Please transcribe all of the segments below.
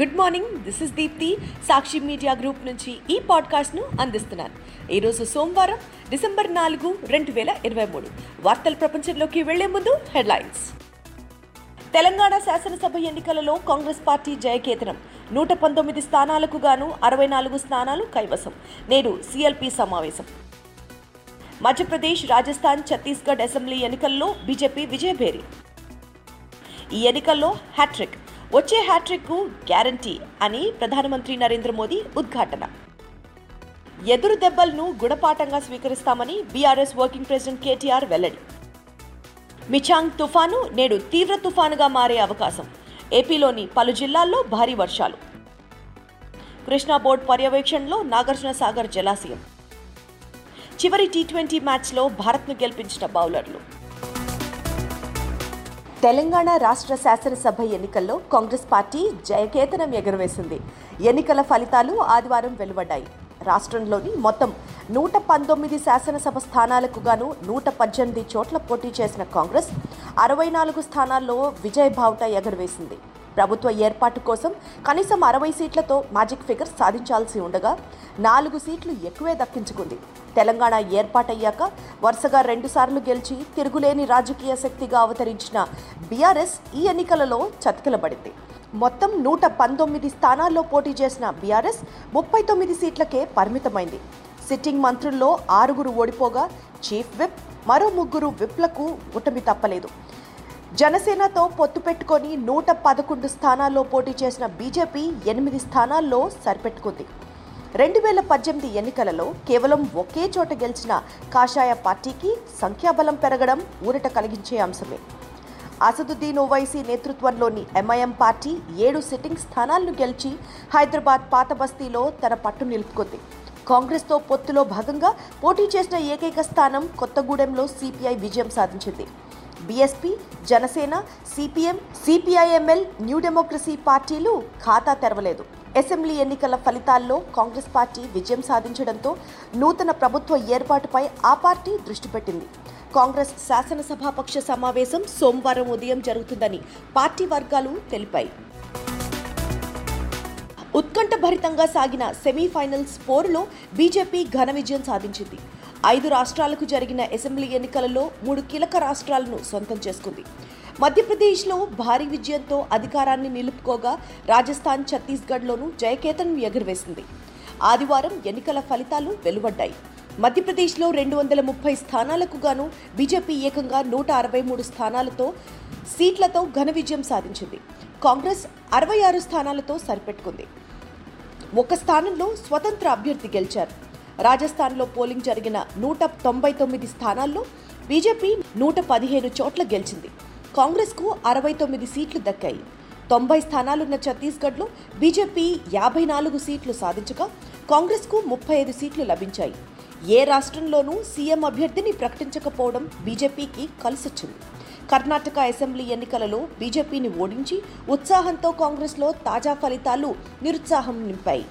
Good morning this is Deepthi Sakshi media group నుంచి ఈ పాడ్కాస్ట్ను అందిస్తున్నాను. ఈరోజు సోమవారం డిసెంబర్ నాలుగు రెండు వేల ఇరవై మూడు. వార్తల ప్రపంచంలోకి వెళ్ళే ముందు హెడ్లైన్స్. తెలంగాణ శాసనసభ ఎన్నికలలో కాంగ్రెస్ పార్టీ జయకేతనం. నూట పంతొమ్మిది స్థానాలకు గాను అరవై నాలుగు స్థానాలు కైవసం. నేడు సిఎల్పి సమావేశం. మధ్యప్రదేశ్ రాజస్థాన్ ఛత్తీస్గఢ్ అసెంబ్లీ ఎన్నికల్లో బీజేపీ విజయభేరి. ఈ ఎన్నికల్లో హ్యాట్రిక్. వచ్చే హ్యాట్రిక్కు గ్యారంటీ అని ప్రధానమంత్రి నరేంద్ర మోదీ ఉద్ఘాటన. ఎదురు దెబ్బలను గుణపాఠంగా స్వీకరిస్తామని బీఆర్ఎస్ వర్కింగ్ ప్రెసిడెంట్ కేటీఆర్ వెల్లడి. మిచాంగ్ తుఫాను నేడు తీవ్ర తుఫానుగా మారే అవకాశం. ఏపీలోని పలు జిల్లాల్లో భారీ వర్షాలు. కృష్ణా బోర్డు పర్యవేక్షణలో నాగార్జున సాగర్ జలాశయం. చివరి టీ ట్వంటీ మ్యాచ్లో భారత్ను గెలిపించిన బౌలర్లు. తెలంగాణ రాష్ట్ర శాసనసభ ఎన్నికల్లో కాంగ్రెస్ పార్టీ జయకేతనం ఎగురవేసింది. ఎన్నికల ఫలితాలు ఆదివారం వెలువడ్డాయి. రాష్ట్రంలోని మొత్తం నూట పంతొమ్మిది శాసనసభ స్థానాలకు గాను నూట పద్దెనిమిది చోట్ల పోటీ చేసిన కాంగ్రెస్ అరవై నాలుగు స్థానాల్లో విజయ్ బావుట ఎగురవేసింది. ప్రభుత్వ ఏర్పాటు కోసం కనీసం అరవై సీట్లతో మ్యాజిక్ ఫిగర్ సాధించాల్సి ఉండగా నాలుగు సీట్లు ఎక్కువే దక్కించుకుంది. తెలంగాణ ఏర్పాటయ్యాక వరుసగా రెండుసార్లు గెలిచి తిరుగులేని రాజకీయ శక్తిగా అవతరించిన బీఆర్ఎస్ ఈ ఎన్నికలలో చతికిలబడింది. మొత్తం నూట పంతొమ్మిది స్థానాల్లో పోటీ చేసిన బీఆర్ఎస్ ముప్పై తొమ్మిది సీట్లకే పరిమితమైంది. సిట్టింగ్ మంత్రుల్లో ఆరుగురు ఓడిపోగా చీఫ్ విప్ మరో ముగ్గురు విప్లకు ఓటమి తప్పలేదు. జనసేనతో పొత్తు పెట్టుకొని నూట పదకొండు స్థానాల్లో పోటీ చేసిన బీజేపీ ఎనిమిది స్థానాల్లో సరిపెట్టుకుంది. రెండు వేల పద్దెనిమిది ఎన్నికలలో కేవలం ఒకే చోట గెలిచిన కాషాయ పార్టీకి సంఖ్యాబలం పెరగడం ఊరట కలిగించే అంశమే. అసదుద్దీన్ ఓవైసీ నేతృత్వంలోని ఎంఐఎం పార్టీ ఏడు సిట్టింగ్ స్థానాలను గెలిచి హైదరాబాద్ పాత బస్తీలో తన పట్టు నిలుపుకుంది. కాంగ్రెస్తో పొత్తులో భాగంగా పోటీ చేసిన ఏకైక స్థానం కొత్తగూడెంలో సిపిఐ విజయం సాధించింది. BSP Jana Sena CPM CPIML New Democracy పార్టీలు ఖాతా తెరవలేదు. అసెంబ్లీ ఎన్నికల ఫలితాల్లో కాంగ్రెస్ పార్టీ విజయం సాధించడంతో నూతన ప్రభుత్వ ఏర్పాటుపై ఆ పార్టీ దృష్టి పెట్టింది. కాంగ్రెస్ శాసనసభాపక్ష సమావేశం సోమవారం ఉదయం జరుగుతుందని పార్టీ వర్గాలు తెలిపాయి. ఉత్కంఠభరితంగా సాగిన సెమీఫైనల్స్ పోరులో బీజేపీ ఘన విజయం సాధించింది. ఐదు రాష్ట్రాలకు జరిగిన అసెంబ్లీ ఎన్నికలలో మూడు కీలక రాష్ట్రాలను సొంతం చేసుకుంది. మధ్యప్రదేశ్లో భారీ విజయంతో అధికారాన్ని నిలుపుకోగా రాజస్థాన్ ఛత్తీస్గఢ్లోనూ జయకేతనం ఎగురవేసింది. ఆదివారం ఎన్నికల ఫలితాలు వెలువడ్డాయి. మధ్యప్రదేశ్లో రెండు వందల ముప్పై స్థానాలకు గాను బీజేపీ ఏకంగా నూట అరవై మూడు స్థానాలతో సీట్లతో ఘన విజయం సాధించింది. కాంగ్రెస్ అరవై ఆరు స్థానాలతో సరిపెట్టుకుంది. ఒక స్థానంలో స్వతంత్ర అభ్యర్థి గెలిచారు. రాజస్థాన్లో పోలింగ్ జరిగిన నూట తొంభై తొమ్మిది స్థానాల్లో బీజేపీ నూట పదిహేను చోట్ల గెలిచింది. కాంగ్రెస్కు అరవై తొమ్మిది సీట్లు దక్కాయి. తొంభై స్థానాలున్న ఛత్తీస్గఢ్లో బీజేపీ యాభై నాలుగు సీట్లు సాధించగా కాంగ్రెస్కు ముప్పై ఐదు సీట్లు లభించాయి. ఏ రాష్ట్రంలోనూ సీఎం అభ్యర్థిని ప్రకటించకపోవడం బీజేపీకి కలిసొచ్చింది. కర్ణాటక అసెంబ్లీ ఎన్నికలలో బీజేపీని ఓడించి ఉత్సాహంతో కాంగ్రెస్లో తాజా ఫలితాలు నిరుత్సాహం నింపాయి.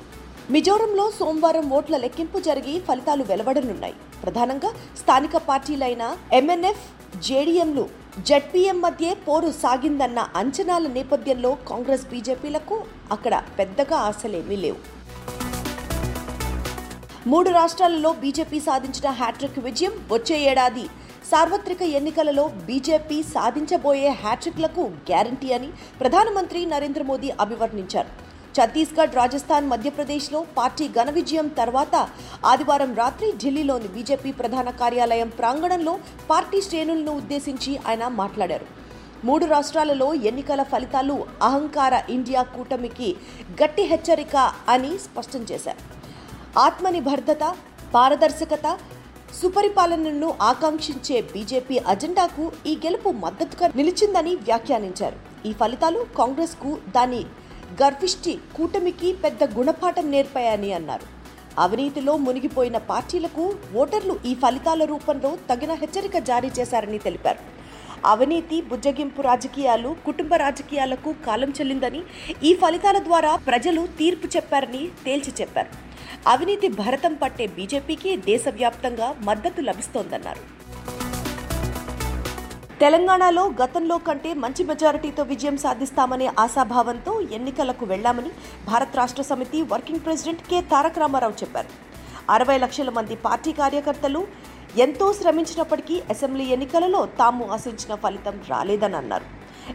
మిజోరంలో సోమవారం ఓట్ల లెక్కింపు జరిగి ఫలితాలు వెలువడనున్నాయి. ప్రధానంగా స్థానిక పార్టీలైన ఎంఎన్ఎఫ్ జేడీఎంలు జడ్పీఎం మధ్య పోరు సాగిందన్న అంచనాల నేపథ్యంలో కాంగ్రెస్ బీజేపీలకు అక్కడ పెద్దగా ఆశలేమీ లేవు. మూడు రాష్ట్రాలలో బీజేపీ సాధించిన హ్యాట్రిక్ విజయం వచ్చే ఏడాది సార్వత్రిక ఎన్నికలలో బీజేపీ సాధించబోయే హ్యాట్రిక్లకు గ్యారంటీ అని ప్రధానమంత్రి నరేంద్ర మోదీ అభివర్ణించారు. ఛత్తీస్గఢ్ రాజస్థాన్ మధ్యప్రదేశ్లో పార్టీ ఘన విజయం తర్వాత ఆదివారం రాత్రి ఢిల్లీలోని బీజేపీ ప్రధాన కార్యాలయం ప్రాంగణంలో పార్టీ శ్రేణులను ఉద్దేశించి ఆయన మాట్లాడారు. మూడు రాష్ట్రాలలో ఎన్నికల ఫలితాలు అహంకార ఇండియా కూటమికి గట్టి హెచ్చరిక అని స్పష్టం చేశారు. ఆత్మనిర్భరత పారదర్శకత సుపరిపాలనను ఆకాంక్షించే బీజేపీ అజెండాకు ఈ గెలుపు మద్దతుగా నిలిచిందని వ్యాఖ్యానించారు. ఈ ఫలితాలు కాంగ్రెస్కు దాని గర్విష్టి కూటమికి పెద్ద గుణపాఠం నేర్పాయని అన్నారు. అవినీతిలో మునిగిపోయిన పార్టీలకు ఓటర్లు ఈ ఫలితాల రూపంలో తగిన హెచ్చరిక జారీ చేశారని తెలిపారు. అవినీతి బుజ్జగింపు రాజకీయాలు కుటుంబ రాజకీయాలకు కాలం చెల్లిందని ఈ ఫలితాల ద్వారా ప్రజలు తీర్పు చెప్పారని తేల్చి చెప్పారు. అవినీతి భరతం పట్టే బీజేపీకి దేశవ్యాప్తంగా మద్దతు లభిస్తోందన్నారు. తెలంగాణలో గతంలో కంటే మంచి మెజారిటీతో విజయం సాధిస్తామనే ఆశాభావంతో ఎన్నికలకు వెళ్ళామని Bharat Rashtra Samithi working president K. Taraka Rama Rao చెప్పారు. అరవై లక్షల మంది పార్టీ కార్యకర్తలు ఎంతో శ్రమించినప్పటికీ అసెంబ్లీ ఎన్నికలలో తాము ఆశించిన ఫలితం రాలేదని అన్నారు.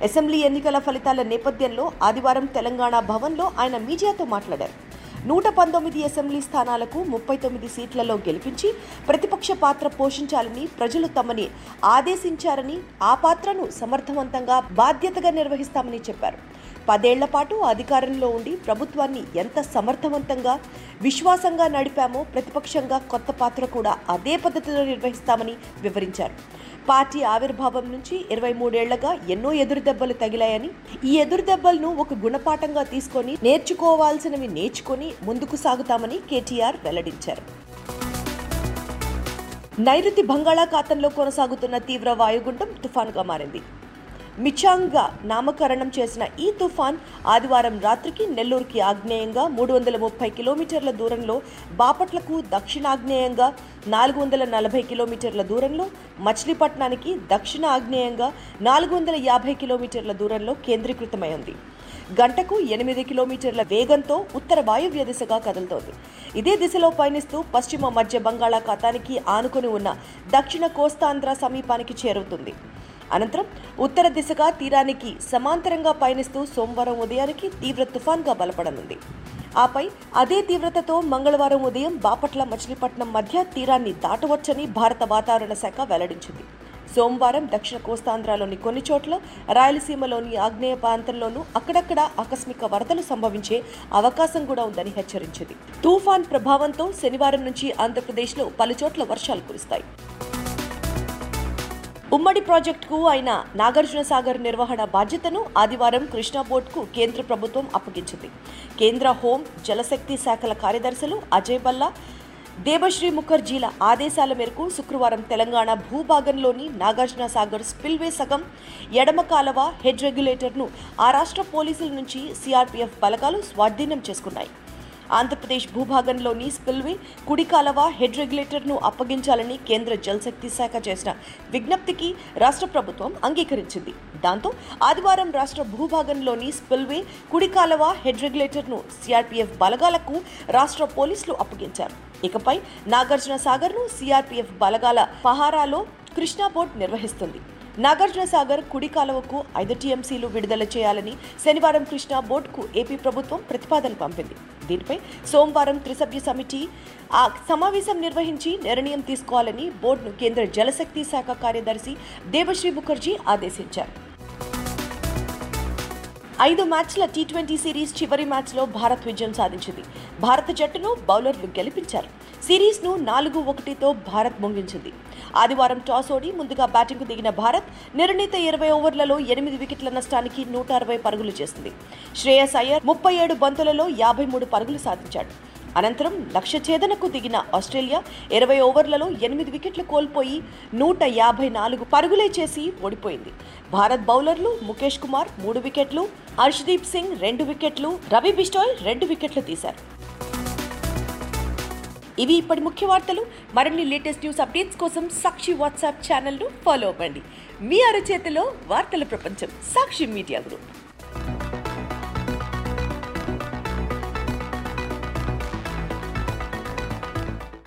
అసెంబ్లీ ఎన్నికల ఫలితాల నేపథ్యంలో ఆదివారం తెలంగాణ భవన్లో ఆయన మీడియాతో మాట్లాడారు. నూట పంతొమ్మిది అసెంబ్లీ స్థానాలకు ముప్పై తొమ్మిది సీట్లలో గెలిపించి ప్రతిపక్ష పాత్ర పోషించాలని ప్రజలు తమని ఆదేశించారని ఆ పాత్రను సమర్థవంతంగా బాధ్యతగా నిర్వహిస్తామని చెప్పారు. పదేళ్ళ పాటు అధికారంలో ఉండి ప్రభుత్వాన్ని ఎంత సమర్థవంతంగా విశ్వాసంగా నడిపామో ప్రతిపక్షంగా కొత్త పాత్ర కూడా అదే పద్ధతిలో నిర్వహిస్తామని వివరించారు. పార్టీ ఆవిర్భావం నుంచి ఇరవై మూడేళ్ళగా ఎన్నో ఎదురుదెబ్బలు తగిలాయని ఈ ఎదురుదెబ్బలను ఒక గుణపాఠంగా తీసుకొని నేర్చుకోవాల్సినవి నేర్చుకొని ముందుకు సాగుతామని కేటీఆర్ వెల్లడించారు. నైరుతి బంగాళాఖాతంలో కొనసాగుతున్న తీవ్ర వాయుగుండం తుఫాన్గా మారింది. మిచాంగ్గా నామకరణం చేసిన ఈ తుఫాన్ ఆదివారం రాత్రికి నెల్లూరుకి ఆగ్నేయంగా మూడు వందల ముప్పై కిలోమీటర్ల దూరంలో బాపట్లకు దక్షిణాగ్నేయంగా నాలుగు వందల నలభై కిలోమీటర్ల దూరంలో మచిలీపట్నానికి దక్షిణ ఆగ్నేయంగా నాలుగు వందల యాభై కిలోమీటర్ల దూరంలో కేంద్రీకృతమై ఉంది గంటకు ఎనిమిది కిలోమీటర్ల వేగంతో ఉత్తర వాయువ్య దిశగా కదులుతోంది. ఇదే దిశలో పయనిస్తూ పశ్చిమ మధ్య బంగాళాఖాతానికి ఆనుకొని ఉన్న దక్షిణ కోస్తాంధ్ర సమీపానికి చేరుతుంది. అనంతరం ఉత్తర దిశగా తీరానికి సమాంతరంగా పయనిస్తూ సోమవారం ఉదయానికి తీవ్ర తుఫాన్గా బలపడనుంది. ఆపై అదే తీవ్రతతో మంగళవారం ఉదయం బాపట్ల మచిలీపట్నం మధ్య తీరాన్ని దాటవచ్చని భారత వాతావరణ శాఖ వెల్లడించింది. సోమవారం దక్షిణ కోస్తాంధ్రలోని కొన్ని చోట్ల రాయలసీమలోని ఆగ్నేయ ప్రాంతంలోనూ అక్కడక్కడ ఆకస్మిక వరదలు సంభవించే అవకాశం కూడా ఉందని హెచ్చరించింది. తుఫాన్ ప్రభావంతో శనివారం నుంచి ఆంధ్రప్రదేశ్లో పలుచోట్ల వర్షాలు కురుస్తాయి. ఉమ్మడి ప్రాజెక్టుకు అయిన నాగార్జున సాగర్ నిర్వహణ బాధ్యతను ఆదివారం కృష్ణా బోర్డుకు కేంద్ర ప్రభుత్వం అప్పగించింది. కేంద్ర హోం జలశక్తి శాఖల కార్యదర్శులు అజయ్ బల్లా దేబశ్రీ ముఖర్జీల ఆదేశాల మేరకు శుక్రవారం తెలంగాణ భూభాగంలోని నాగార్జున సాగర్ స్పిల్వే సగం ఎడమ కాలవ హెడ్ రెగ్యులేటర్ను ఆ రాష్ట్ర పోలీసుల నుంచి సిఆర్పీఎఫ్ బలగాలు స్వాధీనం చేసుకున్నాయి. ఆంధ్రప్రదేశ్ భూభాగంలోని స్పిల్వే కుడి కాలవ హెడ్ రెగ్యులేటర్ను అప్పగించాలని కేంద్ర జలశక్తి శాఖ చేసిన విజ్ఞప్తికి రాష్ట్ర ప్రభుత్వం అంగీకరించింది. దాంతో ఆదివారం రాష్ట్ర భూభాగంలోని స్పిల్వే కుడి కాలవ హెడ్ రెగ్యులేటర్ను సిఆర్పీఎఫ్ బలగాలకు రాష్ట్ర పోలీసులు అప్పగించారు. ఇకపై నాగార్జున సాగర్ను సిఆర్పీఎఫ్ బలగాల పహారాలో కృష్ణా బోర్డ్ నిర్వహిస్తుంది. నాగార్జున సాగర్ కుడి కాలువకు ఐదు టీఎంసీలు విడుదల చేయాలని శనివారం కృష్ణా బోర్డుకు ఏపీ ప్రభుత్వం ప్రతిపాదన పంపింది. దీనిపై సోమవారం త్రిసభ్య సమితి ఆ సమావేశం నిర్వహించి నిర్ణయం తీసుకోవాలని బోర్డును కేంద్ర జలశక్తి శాఖ కార్యదర్శి దేవశ్రీ ముఖర్జీ ఆదేశించారు. ఐదు మ్యాచ్ల టీ ట్వంటీ సిరీస్ చివరి మ్యాచ్లో భారత్ విజయం సాధించింది. భారత జట్టును బౌలర్లు గెలిపించారు. సిరీస్ను నాలుగు ఒకటితో భారత్ ముగించింది. ఆదివారం టాస్ ఓడి ముందుగా బ్యాటింగ్కు దిగిన భారత్ నిర్ణీత ఇరవై ఓవర్లలో ఎనిమిది వికెట్ల నష్టానికి నూట అరవై పరుగులు చేసింది. శ్రేయస్ అయ్యర్ ముప్పై ఏడు బంతులలో యాభై మూడు పరుగులు సాధించాడు. అనంతరం లక్ష్య ఛేదనకు దిగిన ఆస్ట్రేలియా ఇరవై ఓవర్లలో ఎనిమిది వికెట్లు కోల్పోయి నూట యాభై నాలుగు పరుగులే చేసి ఓడిపోయింది. భారత్ బౌలర్లు ముఖేష్ కుమార్ మూడు వికెట్లు హర్షదీప్ సింగ్ రెండు వికెట్లు రవి బిస్టాయ్ రెండు వికెట్లు తీశారు. ఇవి ఇప్పటి ముఖ్య వార్తలు. మరిన్ని లేటెస్ట్ న్యూస్ అప్డేట్స్ కోసం సాక్షి వాట్సాప్ ఛానల్ను ఫాలో అవ్వండి. మీ అరచేతిలో వార్తల ప్రపంచం సాక్షి మీడియా గ్రూప్.